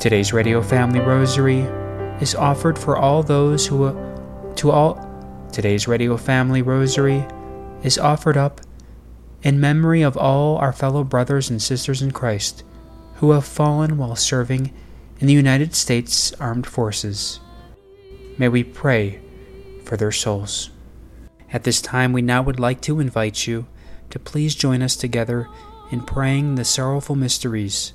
Today's Radio Family Rosary is offered for all those who to all Today's Radio Family Rosary is offered up in memory of all our fellow brothers and sisters in Christ who have fallen while serving in the United States Armed Forces. May we pray for their souls. At this time, we now would like to invite you to please join us together in praying the sorrowful mysteries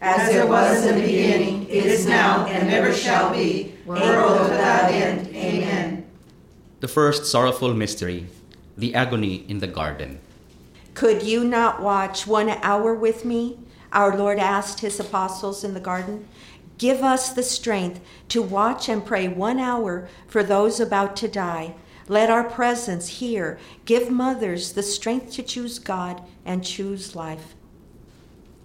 As it was in the beginning, it is now, and ever shall be, world without end. Amen. The first sorrowful mystery, the agony in the garden. Could you not watch one hour with me? Our Lord asked his apostles in the garden. Give us the strength to watch and pray one hour for those about to die. Let our presence here give mothers the strength to choose God and choose life.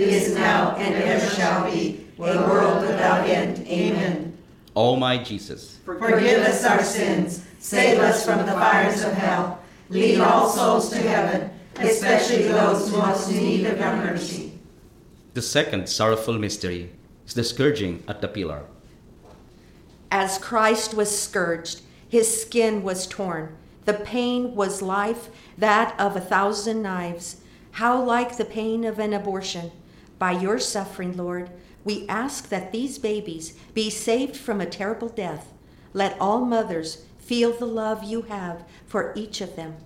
is now, and ever shall be, a world without end. Amen. O my Jesus, Forgive us our sins, save us from the fires of hell, lead all souls to heaven, especially those most in need of your mercy. the second sorrowful mystery is the scourging at the pillar. As Christ was scourged, his skin was torn. The pain was life, that of a thousand knives. How like the pain of an abortion. By your suffering, Lord, we ask that these babies be saved from a terrible death. Let all mothers feel the love you have for each of them.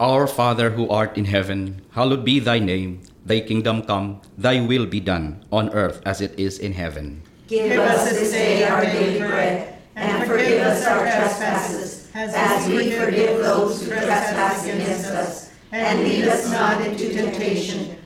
Our Father who art in heaven, hallowed be thy name. Thy kingdom come, thy will be done, on earth as it is in heaven. Give us this day our daily bread, and forgive us our trespasses, as we forgive those who trespass against us. And lead us not into temptation,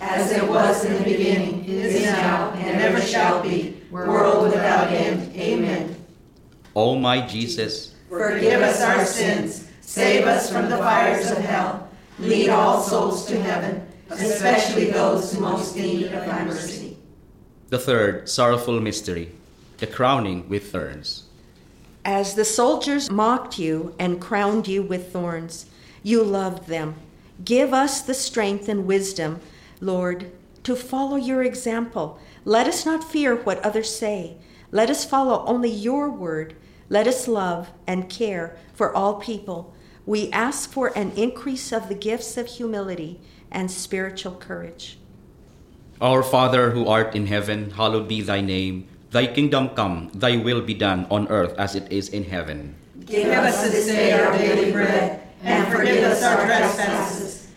As it was in the beginning, is now, and ever shall be, world without end. Amen. O my Jesus, Forgive us our sins, save us from the fires of hell, lead all souls to heaven, especially those who most need of thy mercy. the third sorrowful mystery, the crowning with thorns. As the soldiers mocked you and crowned you with thorns, you loved them. Give us the strength and wisdom, Lord, to follow your example. Let us not fear what others say. Let us follow only your word. Let us love and care for all people. We ask for an increase of the gifts of humility and spiritual courage. Our Father who art in heaven, hallowed be thy name. Thy kingdom come, thy will be done on earth as it is in heaven. Give us this day our daily bread, and forgive us our trespasses,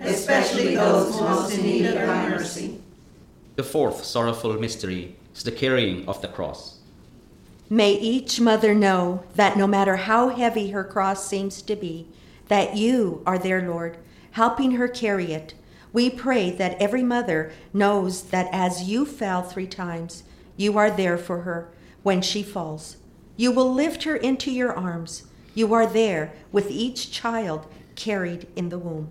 especially those most in need of thy mercy. the fourth sorrowful mystery is the carrying of the cross. May each mother know that no matter how heavy her cross seems to be, that you are there, Lord, helping her carry it. We pray that every mother knows that as you fell three times, you are there for her when she falls. You will lift her into your arms. You are there with each child carried in the womb.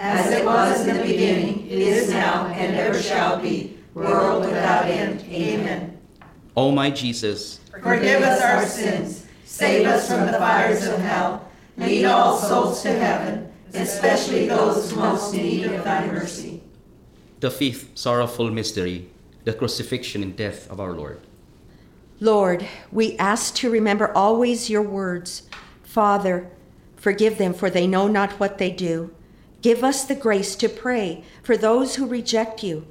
As it was in the beginning, is now, and ever shall be, world without end. Amen. O my Jesus, Forgive us our sins, save us from the fires of hell, lead all souls to heaven, especially those most in need of thy mercy. the fifth sorrowful mystery, the crucifixion and death of our Lord. Lord, we ask to remember always your words. Father, forgive them, for they know not what they do. Give us the grace to pray for those who reject you.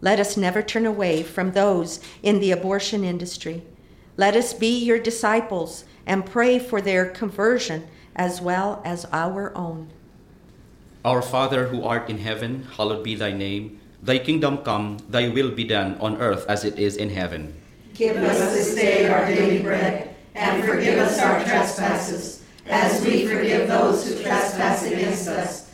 Let us never turn away from those in the abortion industry. Let us be your disciples and pray for their conversion as well as our own. Our Father who art in heaven, hallowed be thy name. Thy kingdom come, thy will be done on earth as it is in heaven. Give us this day our daily bread, and forgive us our trespasses, as we forgive those who trespass against us.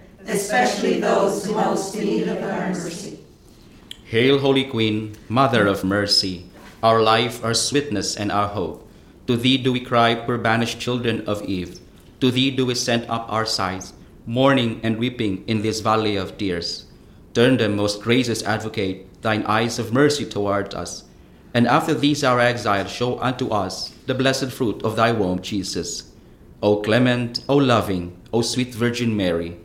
especially those who most in need of thy mercy. Hail, Holy Queen, Mother of Mercy, our life, our sweetness, and our hope. To thee do we cry, poor banished children of Eve. To thee do we send up our sighs, mourning and weeping in this valley of tears. Turn them, most gracious advocate, thine eyes of mercy toward us. And after these our exile, show unto us the blessed fruit of thy womb, Jesus. O clement, O loving, O sweet Virgin Mary,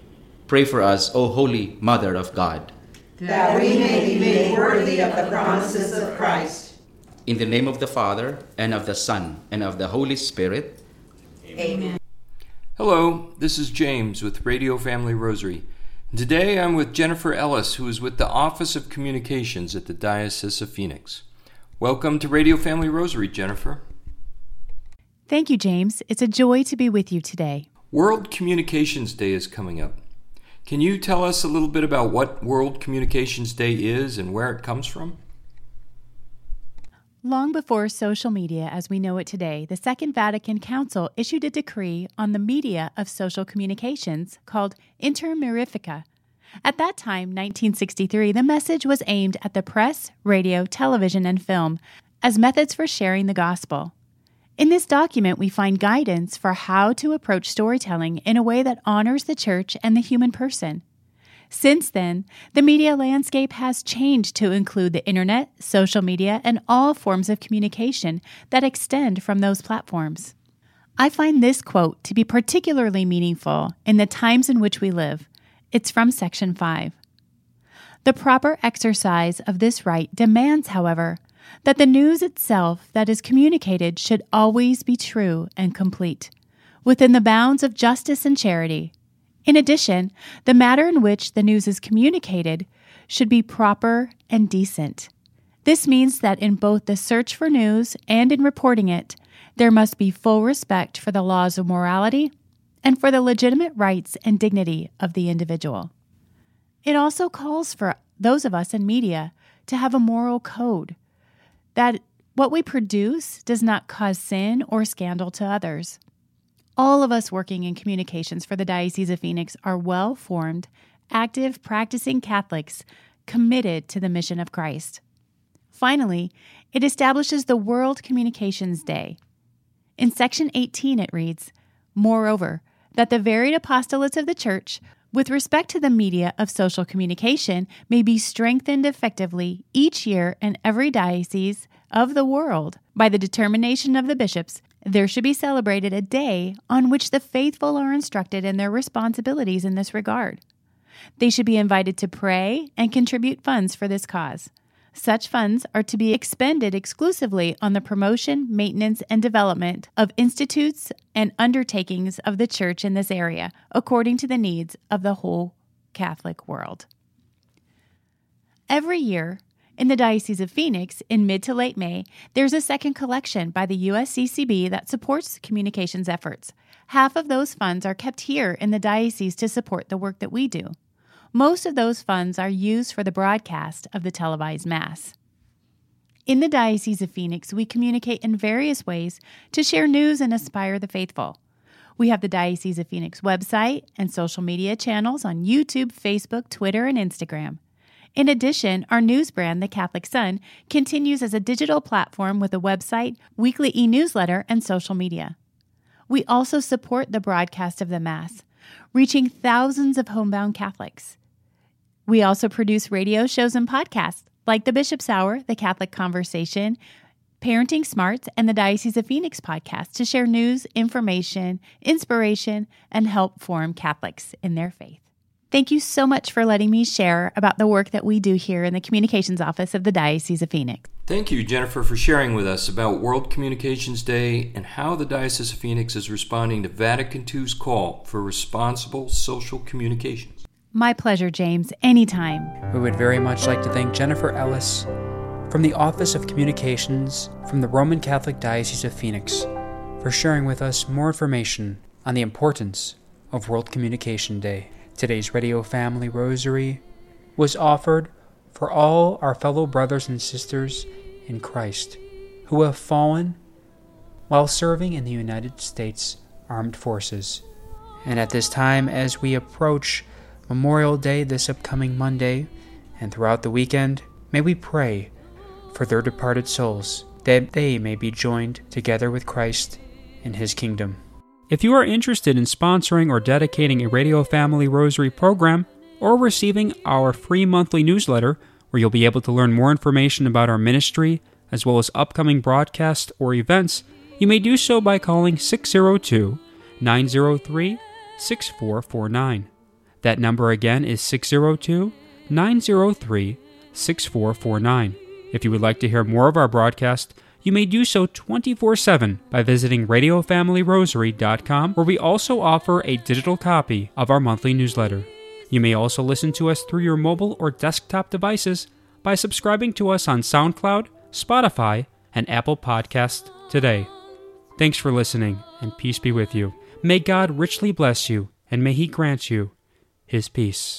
pray for us, O holy Mother of God. That we may be made worthy of the promises of Christ. In the name of the Father, and of the Son, and of the Holy Spirit. Amen. Hello, this is James with Radio Family Rosary. Today I'm with Jennifer Ellis, who is with the Office of Communications at the Diocese of Phoenix. Welcome to Radio Family Rosary, Jennifer. Thank you, James. It's a joy to be with you today. World Communications Day is coming up. Can you tell us a little bit about what World Communications Day is and where it comes from? Long before social media as we know it today, the Second Vatican Council issued a decree on the media of social communications called Inter Mirifica. At that time, 1963, the message was aimed at the press, radio, television, and film as methods for sharing the gospel. In this document, we find guidance for how to approach storytelling in a way that honors the church and the human person. Since then, the media landscape has changed to include the internet, social media, and all forms of communication that extend from those platforms. I find this quote to be particularly meaningful in the times in which we live. It's from Section 5. The proper exercise of this right demands, however, that the news itself that is communicated should always be true and complete, within the bounds of justice and charity. In addition, the matter in which the news is communicated should be proper and decent. This means that in both the search for news and in reporting it, there must be full respect for the laws of morality and for the legitimate rights and dignity of the individual. It also calls for those of us in media to have a moral code that what we produce does not cause sin or scandal to others. All of us working in communications for the Diocese of Phoenix are well formed, active, practicing Catholics committed to the mission of Christ. Finally, it establishes the World Communications Day. In section 18, it reads Moreover, that the varied apostolates of the Church with respect to the media of social communication may be strengthened effectively each year in every diocese of the world by the determination of the bishops there should be celebrated a day on which the faithful are instructed in their responsibilities in this regard. They should be invited to pray and contribute funds for this cause. Such funds are to be expended exclusively on the promotion, maintenance, and development of institutes and undertakings of the Church in this area, according to the needs of the whole Catholic world. Every year, in the Diocese of Phoenix, in mid to late May, there's a second collection by the USCCB that supports communications efforts. Half of those funds are kept here in the diocese to support the work that we do. Most of those funds are used for the broadcast of the televised Mass. In the Diocese of Phoenix, we communicate in various ways to share news and inspire the faithful. We have the Diocese of Phoenix website and social media channels on YouTube, Facebook, Twitter, and Instagram. In addition, our news brand, The Catholic Sun, continues as a digital platform with a website, weekly e newsletter, and social media. We also support the broadcast of the Mass, reaching thousands of homebound Catholics. We also produce radio shows and podcasts like the Bishop's Hour, the Catholic Conversation, Parenting Smarts, and the Diocese of Phoenix podcast to share news, information, inspiration, and help form Catholics in their faith. Thank you so much for letting me share about the work that we do here in the Communications Office of the Diocese of Phoenix. Thank you, Jennifer, for sharing with us about World Communications Day and how the Diocese of Phoenix is responding to Vatican II's call for responsible social communication. My pleasure, James. Anytime. We would very much like to thank Jennifer Ellis from the Office of Communications from the Roman Catholic Diocese of Phoenix for sharing with us more information on the importance of World Communication Day. Today's Radio Family Rosary was offered for all our fellow brothers and sisters in Christ who have fallen while serving in the United States Armed Forces. And at this time, as we approach Memorial Day this upcoming Monday, and throughout the weekend, may we pray for their departed souls, that they may be joined together with Christ in his kingdom. If you are interested in sponsoring or dedicating a Radio Family Rosary program, or receiving our free monthly newsletter, where you'll be able to learn more information about our ministry, as well as upcoming broadcasts or events, you may do so by calling 602 903 6449. That number again is 602 903 6449. If you would like to hear more of our broadcast, you may do so 24 7 by visiting RadioFamilyRosary.com, where we also offer a digital copy of our monthly newsletter. You may also listen to us through your mobile or desktop devices by subscribing to us on SoundCloud, Spotify, and Apple Podcasts today. Thanks for listening, and peace be with you. May God richly bless you, and may He grant you His peace.